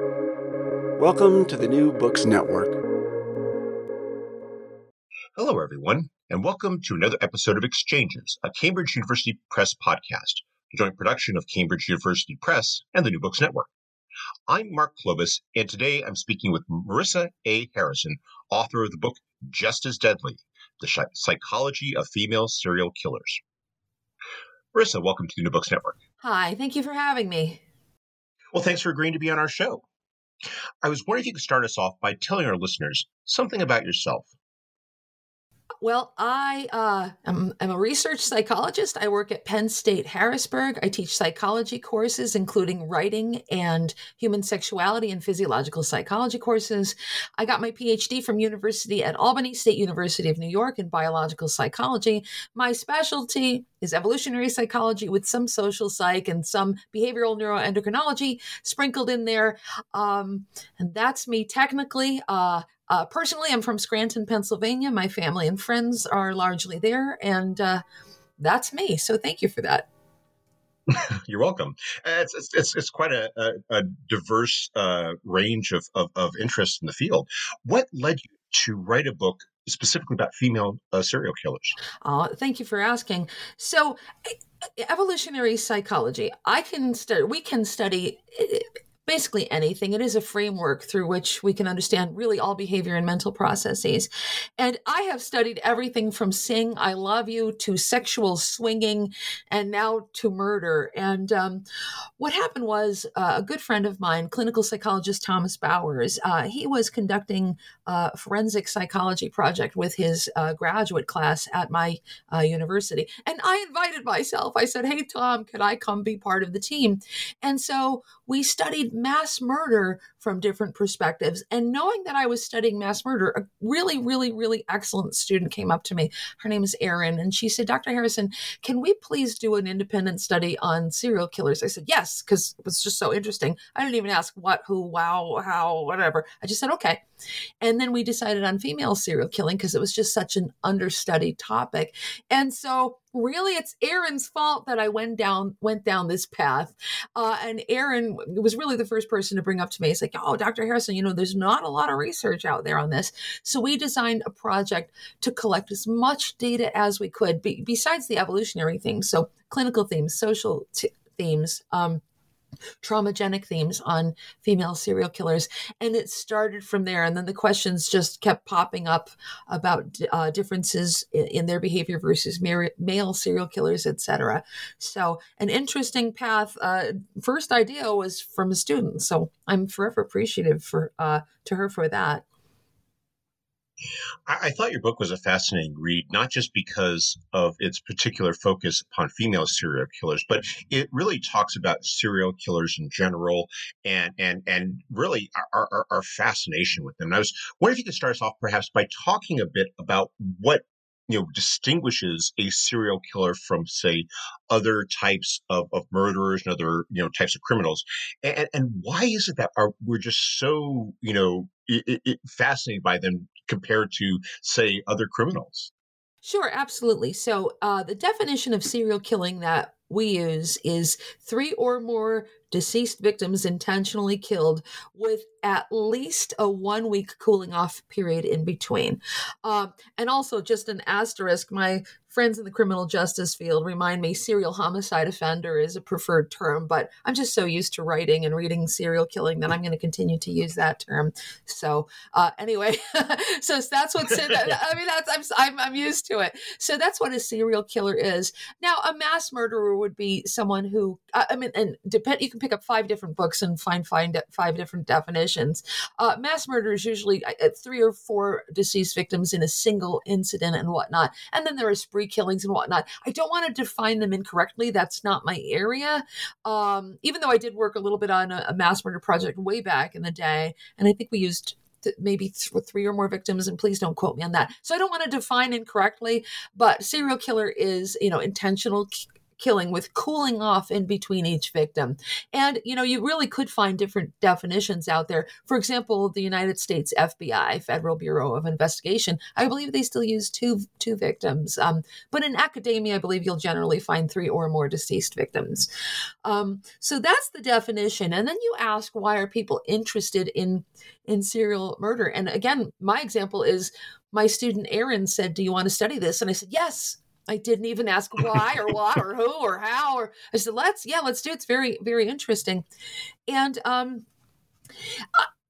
Welcome to the New Books Network. Hello, everyone, and welcome to another episode of Exchanges, a Cambridge University Press podcast, a joint production of Cambridge University Press and the New Books Network. I'm Mark Klobas, and today I'm speaking with Marissa A. Harrison, author of the book Just as Deadly The Psychology of Female Serial Killers. Marissa, welcome to the New Books Network. Hi, thank you for having me. Well, thanks for agreeing to be on our show. I was wondering if you could start us off by telling our listeners something about yourself. Well, I uh, am, am, a research psychologist. I work at Penn State Harrisburg. I teach psychology courses, including writing and human sexuality and physiological psychology courses. I got my PhD from University at Albany, State University of New York, in biological psychology. My specialty is evolutionary psychology with some social psych and some behavioral neuroendocrinology sprinkled in there. Um, and that's me technically. Uh, uh, personally, I'm from Scranton, Pennsylvania. My family and friends are largely there, and uh, that's me. So thank you for that. You're welcome. It's, it's, it's, quite a, a, a diverse uh, range of, of, of interests in the field. What led you to write a book specifically about female uh, serial killers? Uh, thank you for asking. So, evolutionary psychology, I can study, we can study basically anything. It is a framework through which we can understand really all behavior and mental processes. And I have studied everything from sing I love you to sexual swinging and now to murder. And um, what happened was uh, a good friend of mine, clinical psychologist Thomas Bowers, uh, he was conducting a forensic psychology project with his uh, graduate class at my uh, university. And I invited myself. I said, Hey, Tom, could I come be part of the team? And so we studied mass murder from different perspectives. And knowing that I was studying mass murder, a really, really, really excellent student came up to me. Her name is Erin, and she said, Dr. Harrison, can we please do an independent study on serial killers? I said, yes, because it was just so interesting. I didn't even ask what, who, wow, how, whatever. I just said, okay. And then we decided on female serial killing because it was just such an understudied topic. And so really it's Erin's fault that I went down went down this path. Uh, and Erin was really the first person to bring up to me. It's like, oh, Dr. Harrison, you know, there's not a lot of research out there on this. So we designed a project to collect as much data as we could, be, besides the evolutionary themes, so clinical themes, social t- themes. Um, traumagenic themes on female serial killers. And it started from there. And then the questions just kept popping up about uh, differences in, their behavior versus male serial killers etc so an interesting path. Uh, first idea was from a student. So i'm forever appreciative for uh, to her for that I, I, thought your book was a fascinating read, not just because of its particular focus upon female serial killers, but it really talks about serial killers in general and and and really our, our, our fascination with them. And I was wondering if you could start us off perhaps by talking a bit about what you know distinguishes a serial killer from say other types of, of murderers and other you know types of criminals. And, and why is it that our, we're just so you know it, it, fascinated by them compared to say other criminals Sure, absolutely. So, uh, the definition of serial killing that we use is three or more deceased victims intentionally killed with at least a one week cooling off period in between. Uh, and also, just an asterisk my friends in the criminal justice field remind me serial homicide offender is a preferred term, but I'm just so used to writing and reading serial killing that I'm going to continue to use that term. So, uh, anyway, so that's what I mean, that's, I'm, I'm, I'm used to it. So, that's what a serial killer is. Now, a mass murderer would be someone who, I mean, and depend, you can pick up five different books and find, find five different definitions. Uh, mass murder is usually uh, three or four deceased victims in a single incident and whatnot. And then there are spree killings and whatnot. I don't want to define them incorrectly. That's not my area. Um, even though I did work a little bit on a, a mass murder project way back in the day, and I think we used maybe th- three or more victims and please don't quote me on that so i don't want to define incorrectly but serial killer is you know intentional killing with cooling off in between each victim. And, you know, you really could find different definitions out there. For example, the United States FBI, Federal Bureau of Investigation, I believe they still use two, two victims. Um, but in academia, I believe you'll generally find three or more deceased victims. Um, so that's the definition. And then you ask, why are people interested in, in serial murder? And again, my example is my student Erin said, Do you want to study this? And I said, Yes. I didn't even ask why or what or who or how or I said, let's, yeah, let's do it. It's very, very interesting. And um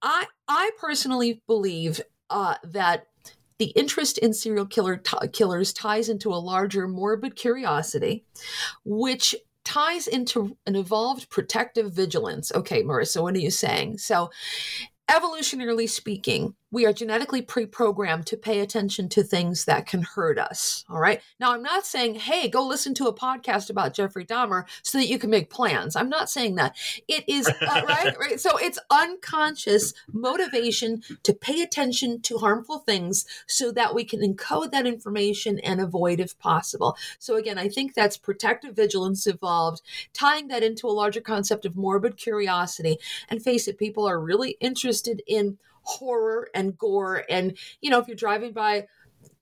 I I personally believe uh that the interest in serial killer t- killers ties into a larger morbid curiosity, which ties into an evolved protective vigilance. Okay, Marissa, what are you saying? So, evolutionarily speaking, we are genetically pre-programmed to pay attention to things that can hurt us all right? Now i'm not saying hey go listen to a podcast about jeffrey dahmer so that you can make plans. I'm not saying that. It is uh, right right? So it's unconscious motivation to pay attention to harmful things so that we can encode that information and avoid if possible. So again i think that's protective vigilance evolved tying that into a larger concept of morbid curiosity. And face it people are really interested in horror and gore. And, you know, if you're driving by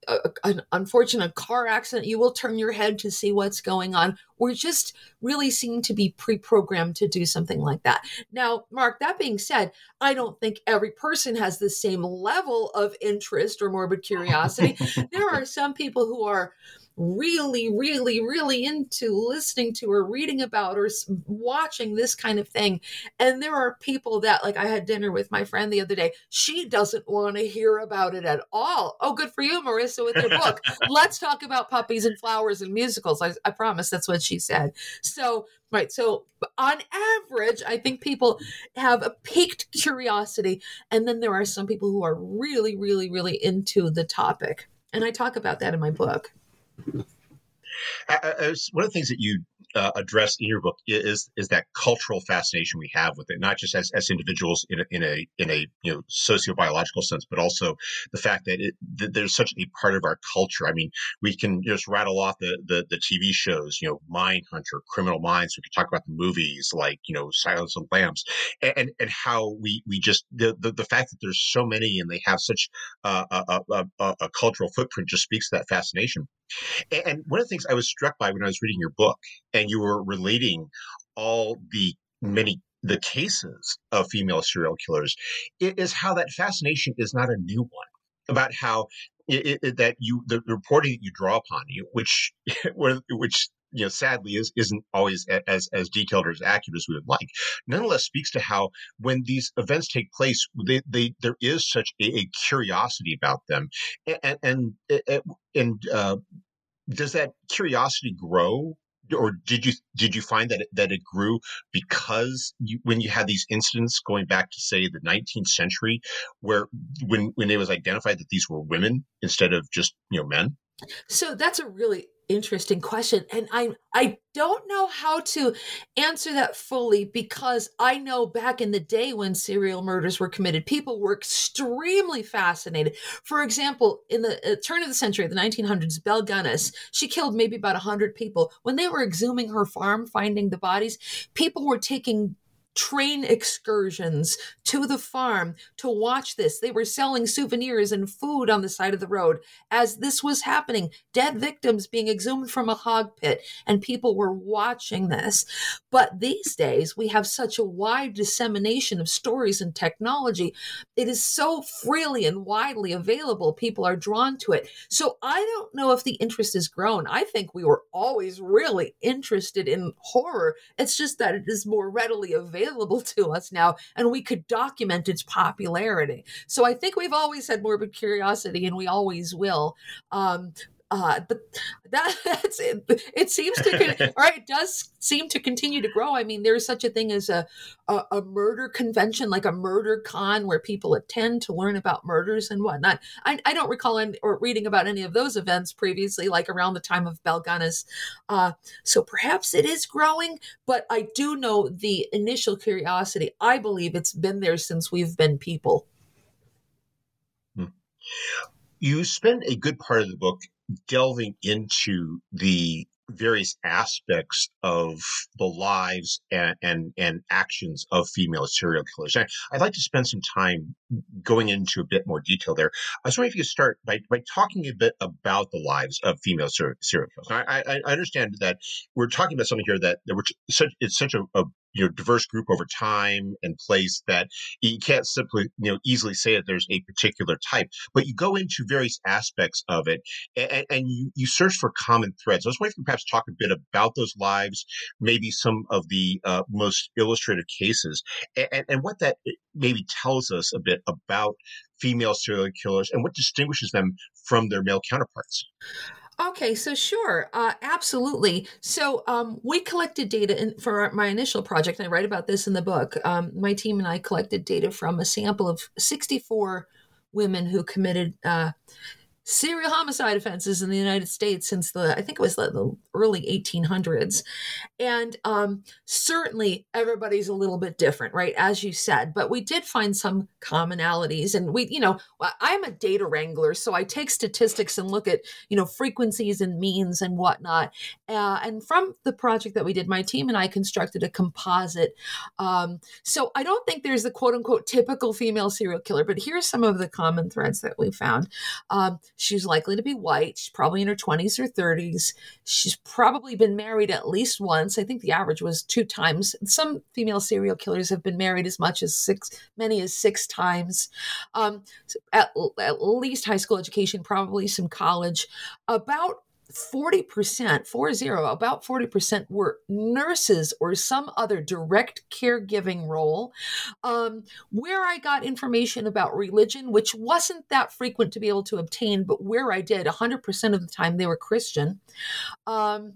a, an unfortunate car accident, you will turn your head to see what's going on. We're just really seem to be pre programmed to do something like that. Now, Mark, that being said, I don't think every person has the same level of interest or morbid curiosity. there are some people who are really, really, really into listening to or reading about or watching this kind of thing. And there are people that, like, I had dinner with my friend the other day. She doesn't want to hear about it at all. Oh, good for you, Marissa, with your book. Let's talk about puppies and flowers and musicals. I, I promise that's what she said. So, right. So, on average, I think people have a piqued curiosity. And then there are some people who are really, really, really into the topic. And I talk about that in my book. One of the things that you uh, addressed in your book is is that cultural fascination we have with it, not just as, as individuals in a, in a in a you know sociobiological sense, but also the fact that, it, that there's such a part of our culture. I mean, we can just rattle off the, the the TV shows, you know, Mindhunter, Criminal Minds. We could talk about the movies like you know Silence of the Lambs, and and how we we just the the, the fact that there's so many and they have such a, a, a, a cultural footprint just speaks to that fascination. And one of the things I was struck by when I was reading your book, and you were relating all the many the cases of female serial killers, is how that fascination is not a new one. About how it, it, that you the reporting that you draw upon you, which which you know sadly is isn't always as as detailed or as accurate as we would like nonetheless speaks to how when these events take place they, they there is such a, a curiosity about them and and and, and uh, does that curiosity grow? Or did you did you find that it, that it grew because you, when you had these incidents going back to say the 19th century where when when it was identified that these were women instead of just you know men so that's a really interesting question and i i don't know how to answer that fully because i know back in the day when serial murders were committed people were extremely fascinated. For example in the uh, turn of the century the 1900s belle gunness she killed maybe about 100 people. When they were exhuming her farm finding the bodies people were taking train excursions to the farm to watch this. They were selling souvenirs and food on the side of the road as this was happening. Dead victims being exhumed from a hog pit, and people were watching this. But these days, we have such a wide dissemination of stories and technology. It is so freely and widely available. People are drawn to it. So I don't know if the interest has grown. I think we were always really interested in horror. It's just that it is more readily available available to us now and we could document its popularity. So I think we've always had morbid curiosity and we always will. Um, uh, but that, that's it. It seems to, right, it does seem to continue to grow. I mean, there's such a thing as a, a, a murder convention, like a murder con, where people attend to learn about murders and whatnot. I, I don't recall any, or reading about any of those events previously, like around the time of Belle Gunness. Uh, so perhaps it is growing, but I do know the initial curiosity. I believe it's been there since we've been people. Hmm. You spend a good part of the book delving into the various aspects of the lives and, and, and actions of female serial killers. I, I'd like to spend some time going into a bit more detail there. I was wondering if you could start by, by talking a bit about the lives of female serial, serial killers. I, I, I, understand that we're talking about something here that, that we're such, it's such a, a you know diverse group over time and place that you can't simply you know easily say that there's a particular type but you go into various aspects of it and, and you you search for common threads. I was wondering if you perhaps talk a bit about those lives maybe some of the uh, most illustrative cases and, and what that maybe tells us a bit about female serial killers and what distinguishes them from their male counterparts Okay, so sure, uh, absolutely. So um, we collected data in, for our, my initial project, and I write about this in the book. Um, my team and I collected data from a sample of 64 women who committed uh, serial homicide offenses in the United States since the I think it was the, early 1800s, and um, certainly everybody's a little bit different, right? As you said, but we did find some commonalities, and we, you know, I'm a data wrangler, so I take statistics and look at you know frequencies and means and whatnot. Uh, and from the project that we did, my team and I constructed a composite. Um, so I don't think there's the quote unquote typical female serial killer, but here's some of the common threads that we found. Um, She's likely to be white. She's probably in her 20s or 30s. She's probably been married at least once. I think the average was two times. Some female serial killers have been married as much as six, many as six times. Um, at, at least high school education, probably some college. About 40%, four zero, about 40% were nurses or some other direct caregiving role. Um, where I got information about religion, which wasn't that frequent to be able to obtain, but where I did, 100% of the time they were Christian. Um,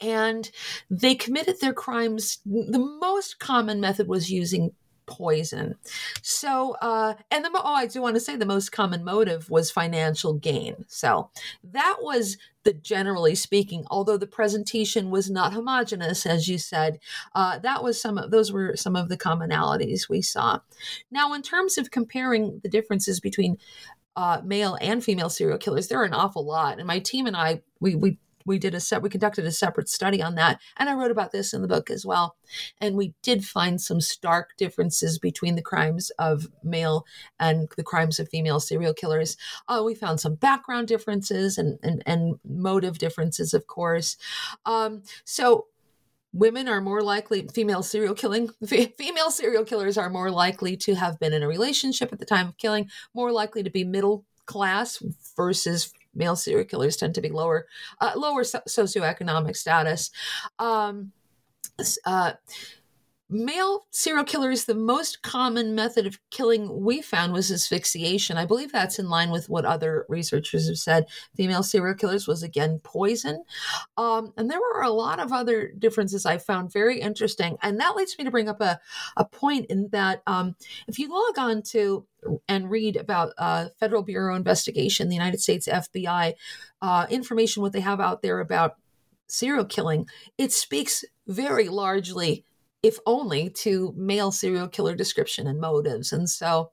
and they committed their crimes. The most common method was using poison. So, uh, and the, oh, I do want to say the most common motive was financial gain. So that was the generally speaking, although the presentation was not homogenous, as you said, uh, that was some of those were some of the commonalities we saw. Now, in terms of comparing the differences between uh, male and female serial killers, there are an awful lot. And my team and I, we we we did a set we conducted a separate study on that and i wrote about this in the book as well. And we did find some stark differences between the crimes of male and the crimes of female serial killers. Uh, we found some background differences and and, and motive differences of course. Um, so women are more likely female serial killing female serial killers are more likely to have been in a relationship at the time of killing more likely to be middle class versus male serial killers tend to be lower uh, lower so- socioeconomic status. Um, uh, male serial killers, the most common method of killing we found was asphyxiation. I believe that's in line with what other researchers have said. Female serial killers was again poison. Um, and there were a lot of other differences I found very interesting. And that leads me to bring up a, a point in that um, if you log on to and read about uh, Federal Bureau investigation, the United States FBI, uh, information, what they have out there about serial killing, it speaks very largely if only to male serial killer description and motives. And so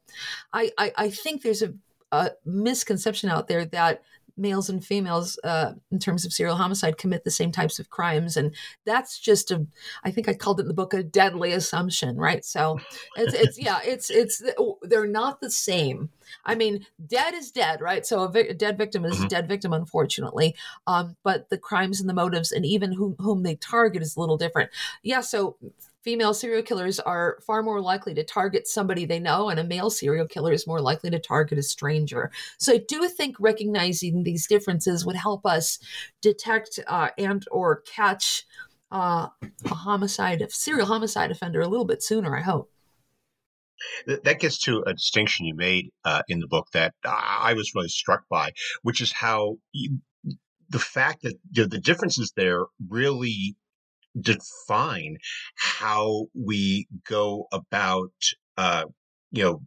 I, I, I think there's a, a, misconception out there that males and females uh, in terms of serial homicide commit the same types of crimes. And that's just a i think i called it in the book a deadly assumption right? So it's, it's yeah it's it's they're not the same. I mean dead is dead right? So a, vi- a dead victim is mm-hmm. a dead victim unfortunately. Um, but the crimes and the motives and even whom, whom they target is a little different. Yeah so female serial killers are far more likely to target somebody they know and a male serial killer is more likely to target a stranger. So i do think recognizing these differences would help us detect uh, and or catch uh, a homicide serial homicide offender a little bit sooner i hope. That gets to a distinction you made uh, in the book that I was really struck by, which is how you, the fact that the differences there really define how we go about uh, you know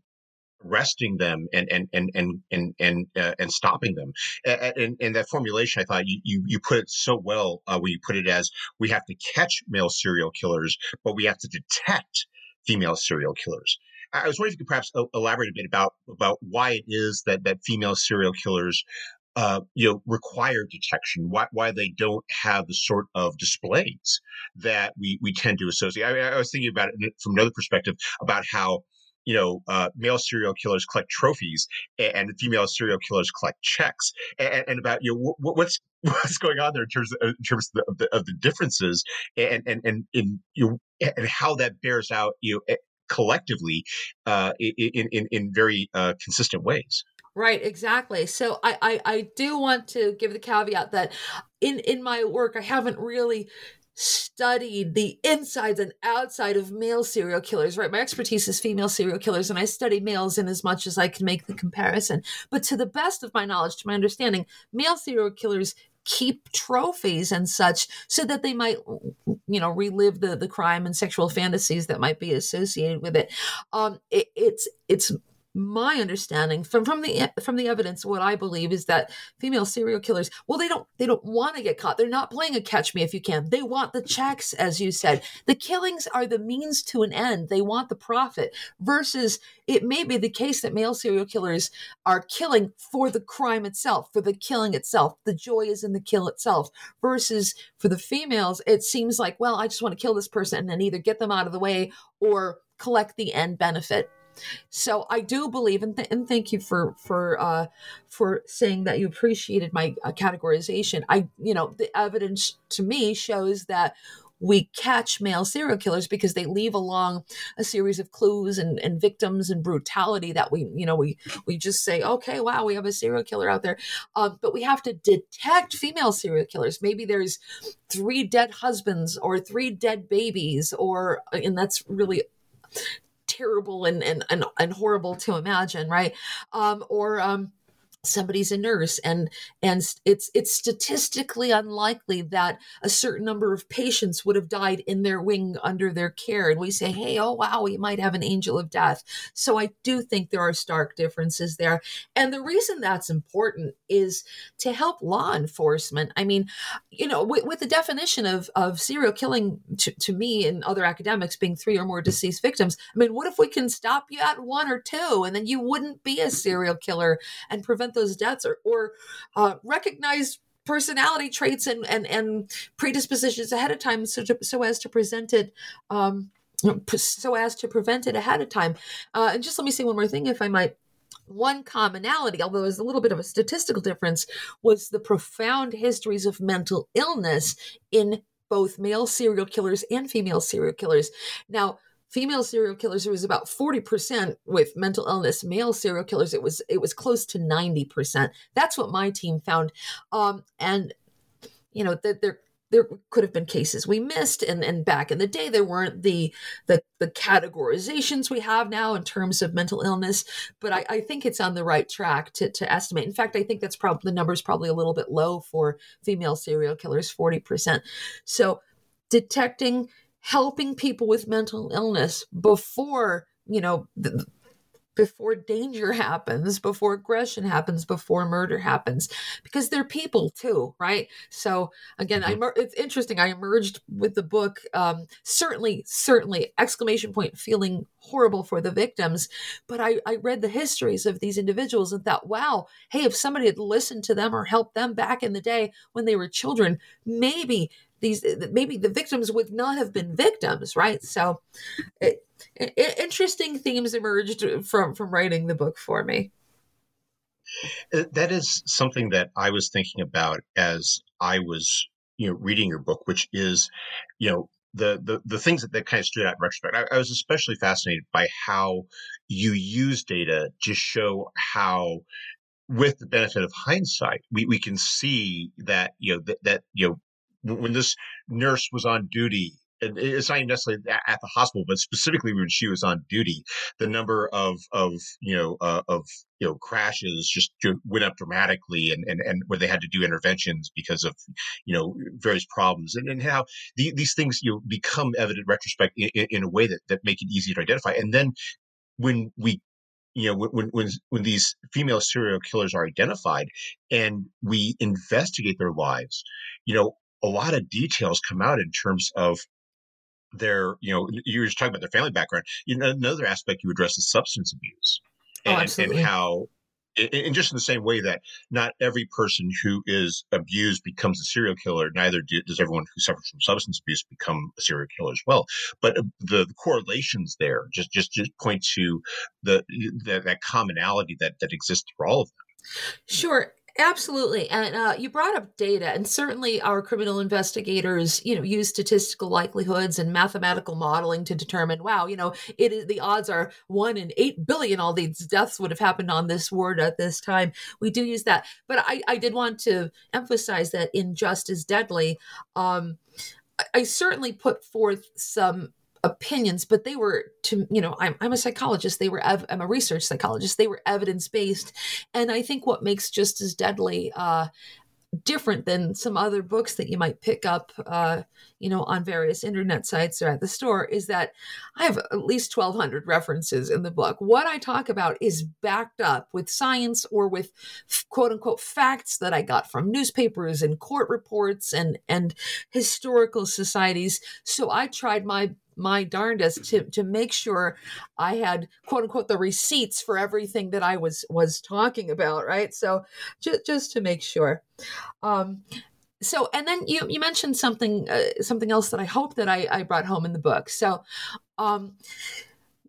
arresting them and and and and and and, uh, and stopping them. And, and that formulation i thought you, you you put it so well uh, when you put it as we have to catch male serial killers but we have to detect female serial killers. I was wondering if you could perhaps elaborate a bit about about why it is that that female serial killers uh, you know, require detection, why, why they don't have the sort of displays that we, we tend to associate. I, mean, I was thinking about it from another perspective about how you know, uh, male serial killers collect trophies and female serial killers collect checks, and, and about you know what's what's going on there in terms of, in terms of the, of the, differences and and and in you know, and how that bears out you know collectively uh, in, in in very uh, consistent ways. Right, exactly. So I, I I do want to give the caveat that in in my work I haven't really studied the insides and outside of male serial killers, right? My expertise is female serial killers, and I study males in as much as I can make the comparison. But to the best of my knowledge, to my understanding, male serial killers keep trophies and such so that they might you know relive the the crime and sexual fantasies that might be associated with it um it, it's it's my understanding from from the from the evidence what i believe is that female serial killers well they don't they don't want to get caught. They're not playing a catch me if you can. They want the checks as you said. The killings are the means to an end. They want the profit versus it may be the case that male serial killers are killing for the crime itself for the killing itself. The joy is in the kill itself versus for the females it seems like well i just want to kill this person and then either get them out of the way or collect the end benefit so I do believe, and, th- and thank you for for uh, for saying that you appreciated my uh, categorization. I, you know, the evidence to me shows that we catch male serial killers because they leave along a series of clues and, and victims and brutality that we you know we we just say okay wow we have a serial killer out there um, but we have to detect female serial killers maybe there's three dead husbands or three dead babies or and that's really terrible and and and, and horrible to imagine, right? Um, or um, somebody's a nurse and and it's it's statistically unlikely that a certain number of patients would have died in their wing under their care and we say hey oh wow we might have an angel of death. So i do think there are stark differences there and the reason that's important is to help law enforcement. I mean you know with, with the definition of of serial killing to, to me and other academics being three or more deceased victims i mean what if we can stop you at one or two and then you wouldn't be a serial killer and prevent those deaths or, or uh, recognize personality traits and, and, and predispositions ahead of time so, to, so as to present it um, so as to prevent it ahead of time. Uh, and just let me say one more thing, if I might. One commonality, although there's a little bit of a statistical difference, was the profound histories of mental illness in both male serial killers and female serial killers. Now, female serial killers it was about 40% with mental illness male serial killers it was it was close to 90% that's what my team found. Um, and you know that there there could have been cases we missed and and back in the day there weren't the the the categorizations we have now in terms of mental illness but i, I think it's on the right track to, to estimate. In fact i think that's probably the number is probably a little bit low for female serial killers 40% so detecting helping people with mental illness before you know before danger happens before aggression happens before murder happens because they're people too right so again mm-hmm. i it's interesting i emerged with the book um, certainly certainly exclamation point feeling horrible for the victims but I, I read the histories of these individuals and thought wow hey if somebody had listened to them or helped them back in the day when they were children maybe these maybe the victims would not have been victims right? So it, it, interesting themes emerged from from writing the book for me. Uh, that is something that i was thinking about as i was you know reading your book which is you know the the, the things that, that kind of stood out in retrospect. I, I was especially fascinated by how you use data to show how with the benefit of hindsight, we, we can see that you know that, that you know when this nurse was on duty it's not even necessarily at the hospital, but specifically when she was on duty, the number of of you know uh, of you know crashes just went up dramatically, and and and where they had to do interventions because of you know various problems, and, and how the, these things you know become evident retrospect in, in a way that that make it easy to identify, and then when we you know when when when these female serial killers are identified and we investigate their lives you know a lot of details come out in terms of their, you know, you were just talking about their family background. You know, another aspect you address is substance abuse and, oh, and how in just in the same way that not every person who is abused becomes a serial killer, neither do, does everyone who suffers from substance abuse become a serial killer as well. But uh, the, the correlations there just just just point to the, the that commonality that that exists for all of them. Sure. Absolutely. And uh, you brought up data, and certainly our criminal investigators, you know, use statistical likelihoods and mathematical modeling to determine, wow, you know, it is the odds are one in eight billion all these deaths would have happened on this ward at this time. We do use that. But I, I did want to emphasize that in Just as Deadly, um, I certainly put forth some opinions, but they were to you know I'm I'm a psychologist. They were ev- I'm a research psychologist. They were evidence based, and I think what makes just as deadly. Uh, different than some other books that you might pick up uh, you know on various internet sites or at the store is that i have at least 1200 references in the book what i talk about is backed up with science or with quote unquote facts that i got from newspapers and court reports and and historical societies so i tried my my darndest to to make sure I had quote unquote the receipts for everything that I was was talking about, right? So just just to make sure. Um, so and then you you mentioned something uh, something else that I hope that I, I brought home in the book. So um,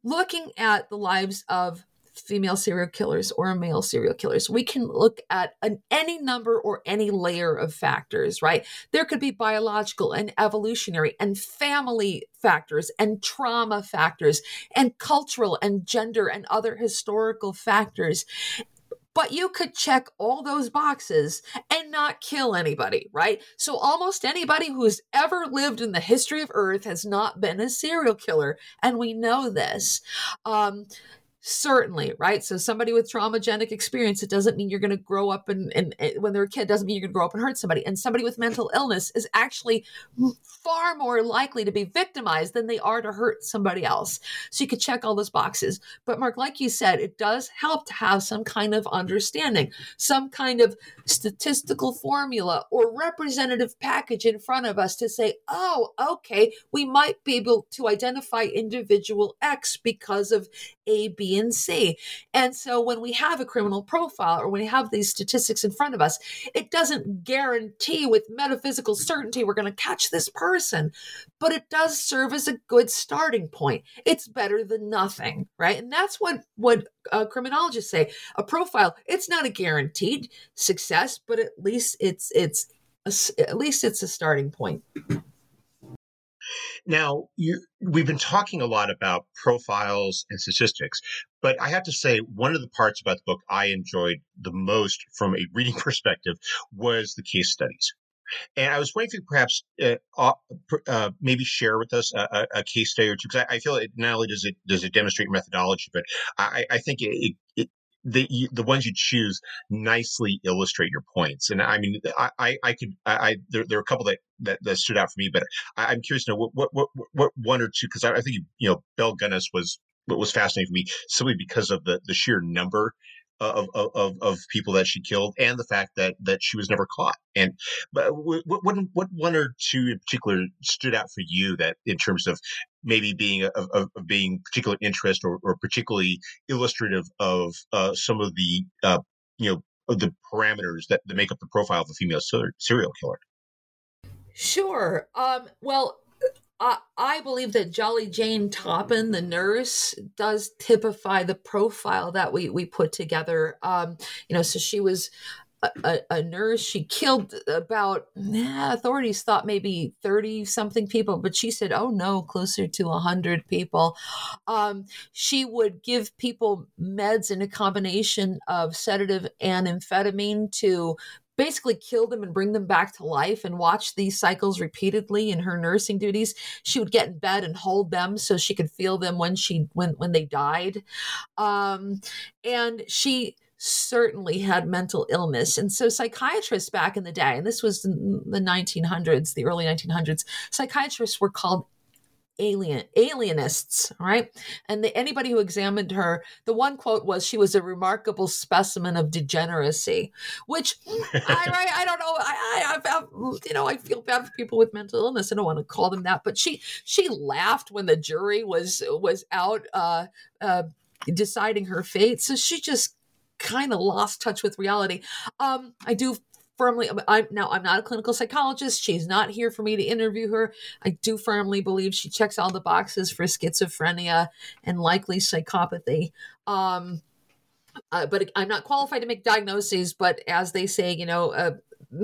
looking at the lives of female serial killers or male serial killers. We can look at an, any number or any layer of factors, right? There could be biological and evolutionary and family factors and trauma factors and cultural and gender and other historical factors. But you could check all those boxes and not kill anybody, right? So almost anybody who's ever lived in the history of Earth has not been a serial killer. And we know this. Um, certainly right? So somebody with traumagenic experience it doesn't mean you're going to grow up and, and, and, when they're a kid doesn't mean you're going to grow up and hurt somebody. And somebody with mental illness is actually far more likely to be victimized than they are to hurt somebody else. So you could check all those boxes. But mark like you said it does help to have some kind of understanding some kind of statistical formula or representative package in front of us to say oh okay we might be able to identify individual x because of a b and C. And so when we have a criminal profile or when we have these statistics in front of us, it doesn't guarantee with metaphysical certainty we're going to catch this person, but it does serve as a good starting point. It's better than nothing, right? And that's what what uh, criminologists say. A profile, it's not a guaranteed success, but at least it's it's a, at least it's a starting point. Now, you, we've been talking a lot about profiles and statistics, but I have to say, one of the parts about the book I enjoyed the most from a reading perspective was the case studies. And I was wondering if you perhaps uh, uh, maybe share with us a, a, case study or two, because I, I, feel it not only does it does it demonstrate methodology, but I, I think it, it, the the ones you choose nicely illustrate your points. And I mean, I I, I could I, I there, there are a couple that, that, that stood out for me, but I, am curious to know what what what, what one or two because I, I, think you know Belle Gunness was was fascinating for me simply because of the the sheer number of, of, of people that she killed and the fact that that she was never caught. And but uh, what, what, what one or two in particular stood out for you that in terms of maybe being of, of, of being particular interest or, or particularly illustrative of uh, some of the uh, you know the parameters that, that make up the profile of a female serial killer. Sure. Um, well, I, I believe that Jolly Jane Toppan, the nurse, does typify the profile that we we put together. Um, you know, so she was a, a, nurse. She killed about eh, authorities thought maybe thirty something people, but she said, "Oh no, closer to hundred people." Um, she would give people meds in a combination of sedative and amphetamine to basically kill them and bring them back to life and watch these cycles repeatedly in her nursing duties she would get in bed and hold them so she could feel them when she when when they died um, and she certainly had mental illness. And so psychiatrists back in the day, and this was the 1900s, the early 1900s, psychiatrists were called alien alienists right? And the, anybody who examined her the one quote was she was a remarkable specimen of degeneracy which I, I, I don't know I, I, I you know i feel bad for people with mental illness. I don't want to call them that but she she laughed when the jury was was out uh, uh, deciding her fate. So she just kind of lost touch with reality. Um, I do firmly I'm now I'm not a clinical psychologist. She's not here for me to interview her. I do firmly believe she checks all the boxes for schizophrenia and likely psychopathy. Um, uh, but I'm not qualified to make diagnoses. But as they say, you know, uh,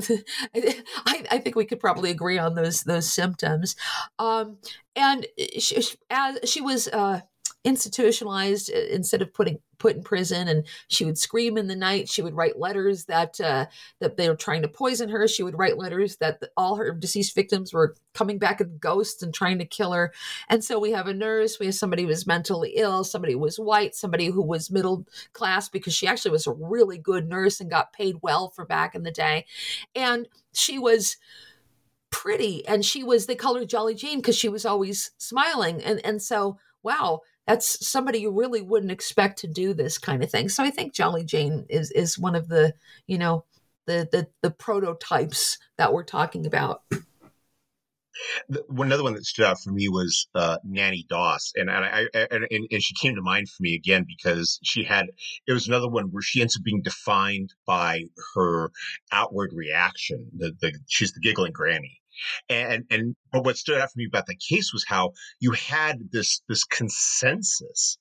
I, I, think we could probably agree on those those symptoms. Um, and she, as she was uh, institutionalized uh, instead of putting put in prison and she would scream in the night. She would write letters that uh, that they were trying to poison her. She would write letters that all her deceased victims were coming back as ghosts and trying to kill her. And so we have a nurse we have somebody who was mentally ill somebody who was white somebody who was middle class because she actually was a really good nurse and got paid well for back in the day. And she was pretty and she was they called her jolly jane because she was always smiling. And and so wow that's somebody you really wouldn't expect to do this kind of thing. So I think Jolly Jane is is one of the you know the the the prototypes that we're talking about. The, another one that stood out for me was uh, Nannie Doss, and and, I, and and she came to mind for me again because she had it was another one where she ends up being defined by her outward reaction. The the she's the giggling granny, and and but what stood out for me about the case was how you had this this consensus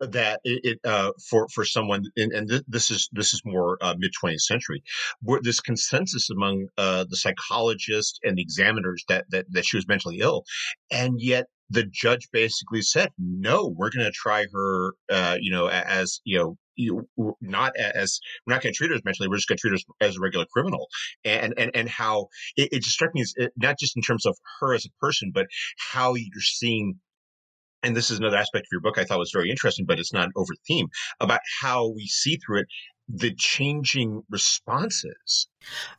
that it, it uh, for for someone and, and th- this is this is more uh, mid 20th century where this consensus among uh, the psychologists and the examiners that, that that she was mentally ill and yet the judge basically said no we're going to try her uh, you know as you know you not as we're not going to treat her as mentally we're just going to treat her as a regular criminal and and and how it, it just struck me as not just in terms of her as a person but how you're seeing and this is another aspect of your book I thought was very interesting, but it's not an over theme about how we see through it the changing responses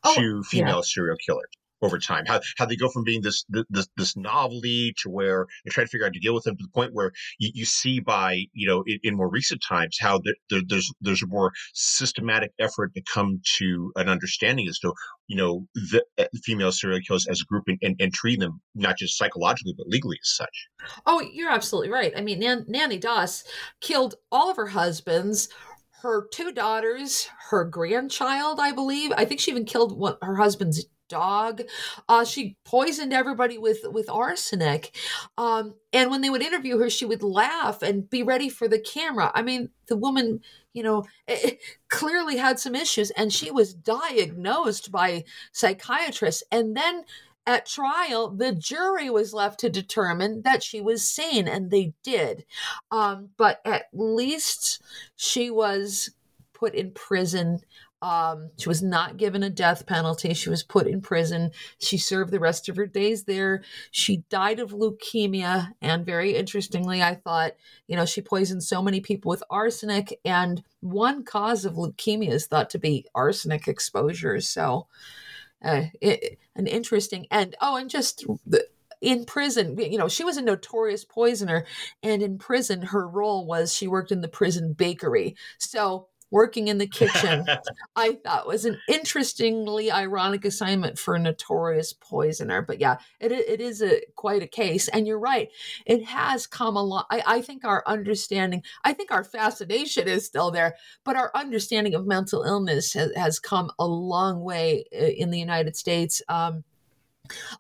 oh, to female yeah. serial killers over time. How how they go from being this this this novelty to where they try to figure out how to deal with them to the point where you, you see by you know in, in more recent times how the, the, there's there's a more systematic effort to come to an understanding as to you know the, uh, female serial killers as a group and, and, and treat them not just psychologically but legally as such. Oh, you're absolutely right. I mean, Nan- Nannie Doss killed all of her husbands her two daughters, her grandchild, I believe. I think she even killed one, her husband's dog. Uh, she poisoned everybody with with arsenic. Um, and when they would interview her, she would laugh and be ready for the camera. I mean, the woman, you know, eh, eh, clearly had some issues, and she was diagnosed by psychiatrists. And then at trial, the jury was left to determine that she was sane, and they did. Um, but at least she was put in prison um, she was not given a death penalty. She was put in prison. She served the rest of her days there. She died of leukemia. And very interestingly, I thought, you know, she poisoned so many people with arsenic. And one cause of leukemia is thought to be arsenic exposure. So, uh, it, an interesting end. Oh, and just in prison, you know, she was a notorious poisoner. And in prison, her role was she worked in the prison bakery. So, working in the kitchen, I thought was an interestingly ironic assignment for a notorious poisoner. But yeah, it, it is a quite a case. And you're right, it has come a lot. I, I think our understanding, I think our fascination is still there, but our understanding of mental illness has, has come a long way uh, in the United States. Um,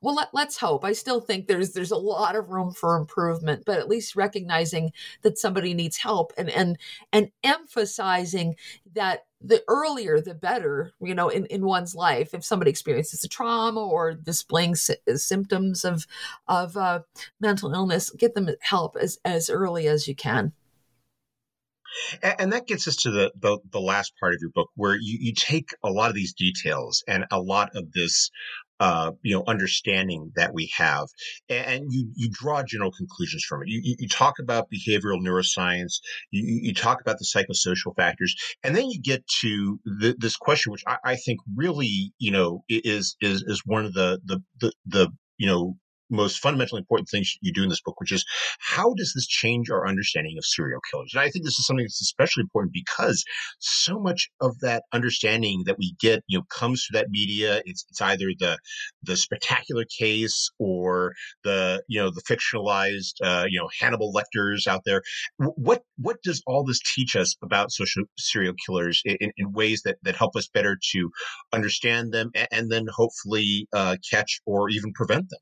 well let, let's hope. I still think there's there's a lot of room for improvement but at least recognizing that somebody needs help and and and emphasizing that the earlier the better you know in, in one's life. If somebody experiences a trauma or displaying sy- symptoms of of uh, mental illness get them help as as early as you can. And that gets us to the, the, the last part of your book, where you, you take a lot of these details and a lot of this uh, you know, understanding that we have, and you you draw general conclusions from it. You you, talk about behavioral neuroscience, you, you talk about the psychosocial factors, and then you get to the, this question, which I, I, think really, you know, is is is one of the the the, the you know most fundamentally important things you do in this book, which is how does this change our understanding of serial killers? And I think this is something that's especially important because so much of that understanding that we get, you know, comes through that media. It's, it's either the the spectacular case or the you know the fictionalized uh, you know Hannibal Lecters out there. What what does all this teach us about social serial killers in, in ways that that help us better to understand them and, and then hopefully uh, catch or even prevent them?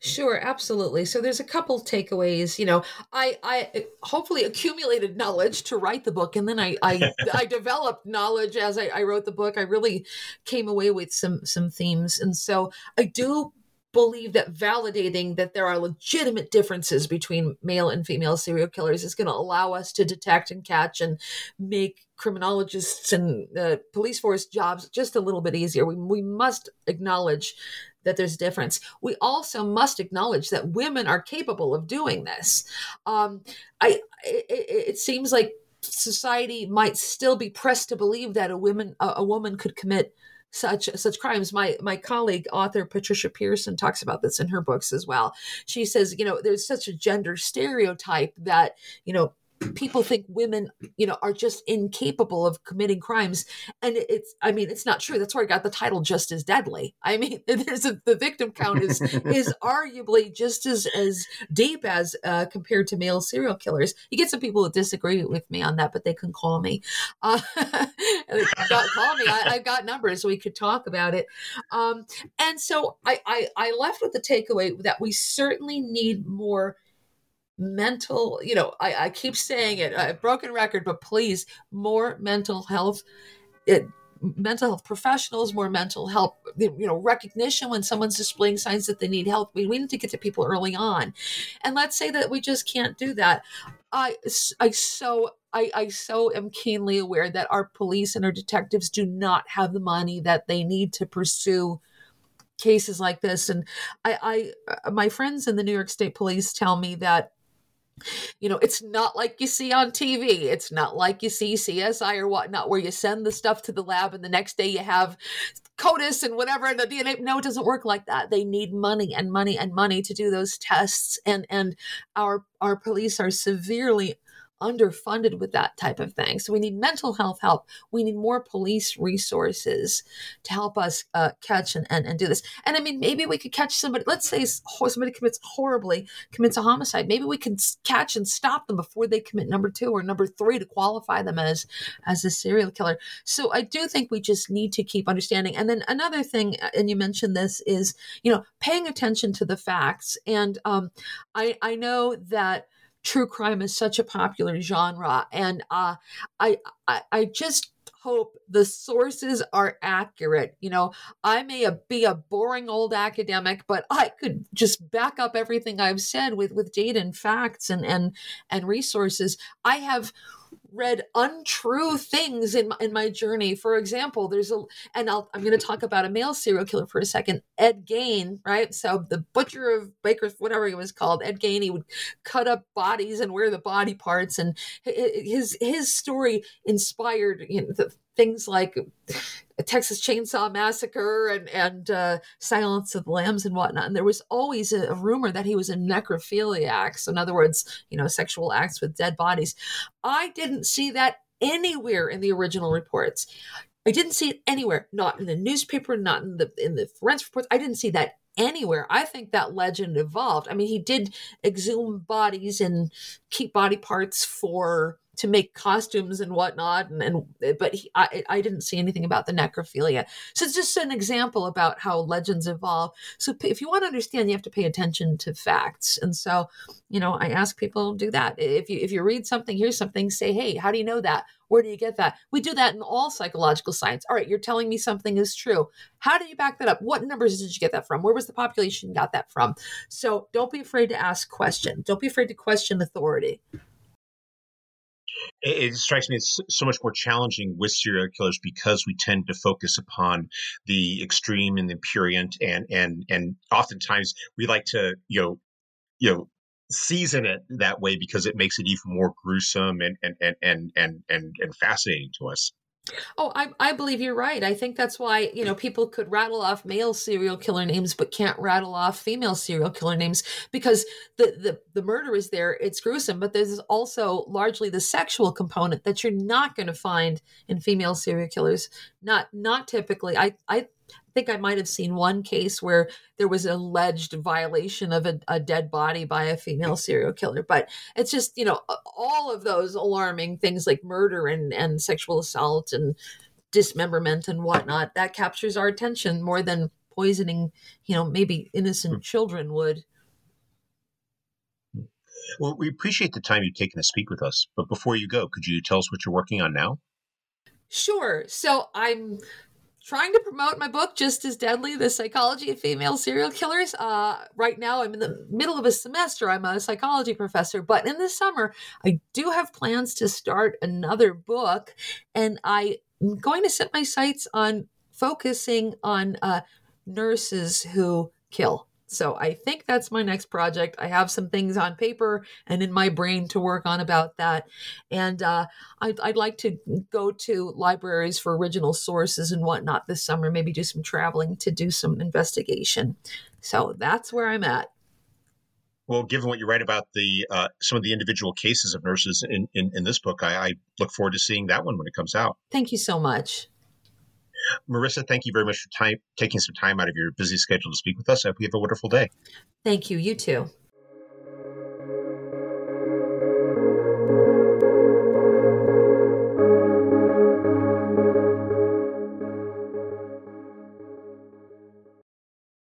Sure, absolutely. So there's a couple takeaways. You know, I I uh, hopefully accumulated knowledge to write the book, and then I I, I developed knowledge as I, I wrote the book. I really came away with some some themes, and so I do believe that validating that there are legitimate differences between male and female serial killers is going to allow us to detect and catch and make criminologists and uh, police force jobs just a little bit easier. We, we must acknowledge that there's a difference. We also must acknowledge that women are capable of doing this. Um, I it, it seems like society might still be pressed to believe that a woman a, a woman could commit such such crimes. My my colleague author Patricia Pearson talks about this in her books as well. She says, you know, there's such a gender stereotype that, you know, people think women you know are just incapable of committing crimes. And it's i mean it's not true. That's where i got the title just as deadly. I mean there's a, the victim count is is arguably just as as deep as uh, compared to male serial killers. You get some people that disagree with me on that but they can call me. Uh, got, call me. I, have got numbers. So we could talk about it. Um, and so I, I i left with the takeaway that we certainly need more mental you know i, I keep saying it a broken record but please more mental health it, mental health professionals more mental health you know recognition when someone's displaying signs that they need help. We, we need to get to people early on. And let's say that we just can't do that. I i so I, I so am keenly aware that our police and our detectives do not have the money that they need to pursue cases like this. And I, I uh, my friends in the new york state police tell me that you know, it's not like you see on TV. It's not like you see CSI or whatnot, where you send the stuff to the lab and the next day you have CODIS and whatever and the DNA. No, it doesn't work like that. They need money and money and money to do those tests. And and our our police are severely underfunded with that type of thing. So we need mental health help. We need more police resources to help us uh, catch and, and, and do this. And I mean, maybe we could catch somebody, let's say somebody commits horribly, commits a homicide. Maybe we can catch and stop them before they commit number two or number three to qualify them as, as a serial killer. So I do think we just need to keep understanding. And then another thing, uh, and you mentioned this, is, you know, paying attention to the facts. And um, I, I know that true crime is such a popular genre, and uh, I, I I just hope the sources are accurate. You know, I may be a boring old academic, but I could just back up everything I've said with with data and facts and and and resources. I have read untrue things in my, in my journey. For example, there's a, and I'll, I'm going to talk about a male serial killer for a second, Ed Gein, right? So the butcher of Baker's, whatever he was called, Ed Gein, he would cut up bodies and wear the body parts, and his his story inspired you know, the, things like a Texas Chainsaw Massacre and and uh, Silence of the Lambs and whatnot. And there was always a, a, rumor that he was a necrophiliac. So in other words, you know, sexual acts with dead bodies. I didn't see that anywhere in the original reports. I didn't see it anywhere. Not in the newspaper. Not in the in the forensic reports. I didn't see that anywhere. I think that legend evolved. I mean, he did exhume bodies and keep body parts for to make costumes and whatnot and, and but he, I, I didn't see anything about the necrophilia. So it's just an example about how legends evolve. So if you want to understand you have to pay attention to facts. And so you know i ask people do that. If you if you read something here's something say hey how do you know that? Where do you get that? We do that in all psychological science. All right you're telling me something is true. How do you back that up? What numbers did you get that from? Where was the population got that from? So don't be afraid to ask questions. Don't be afraid to question authority it, strikes me as so much more challenging with serial killers because we tend to focus upon the extreme and the purient, and and and oftentimes we like to you know you know season it that way because it makes it even more gruesome and and and and and and, and fascinating to us. Oh, I, I believe you're right. I think that's why, you know, people could rattle off male serial killer names but can't rattle off female serial killer names because the, the, the murder is there, it's gruesome, but there's also largely the sexual component that you're not going to find in female serial killers. Not not typically. I, I think I might have seen one case where there was an alleged violation of a, a, dead body by a female serial killer. But it's just, you know, all of those alarming things like murder and, and sexual assault and dismemberment and whatnot, that captures our attention more than poisoning, you know, maybe innocent hmm. children would. Well, we appreciate the time you've taken to speak with us. But before you go, could you tell us what you're working on now? Sure. So I'm trying to promote my book just as deadly the psychology of female serial killers. Uh, right now i'm in the middle of a semester. I'm a psychology professor but in the summer i do have plans to start another book and i'm going to set my sights on focusing on uh, nurses who kill so I think that's my next project. I have some things on paper and in my brain to work on about that. And uh, I'd, I'd, like to go to libraries for original sources and whatnot this summer, maybe do some traveling to do some investigation. So that's where I'm at. Well, given what you write about the uh, some of the individual cases of nurses in, in, in this book, I, I look forward to seeing that one when it comes out. Thank you so much. Marissa, thank you very much for time, taking some time out of your busy schedule to speak with us. I hope you have a wonderful day. Thank you. You too.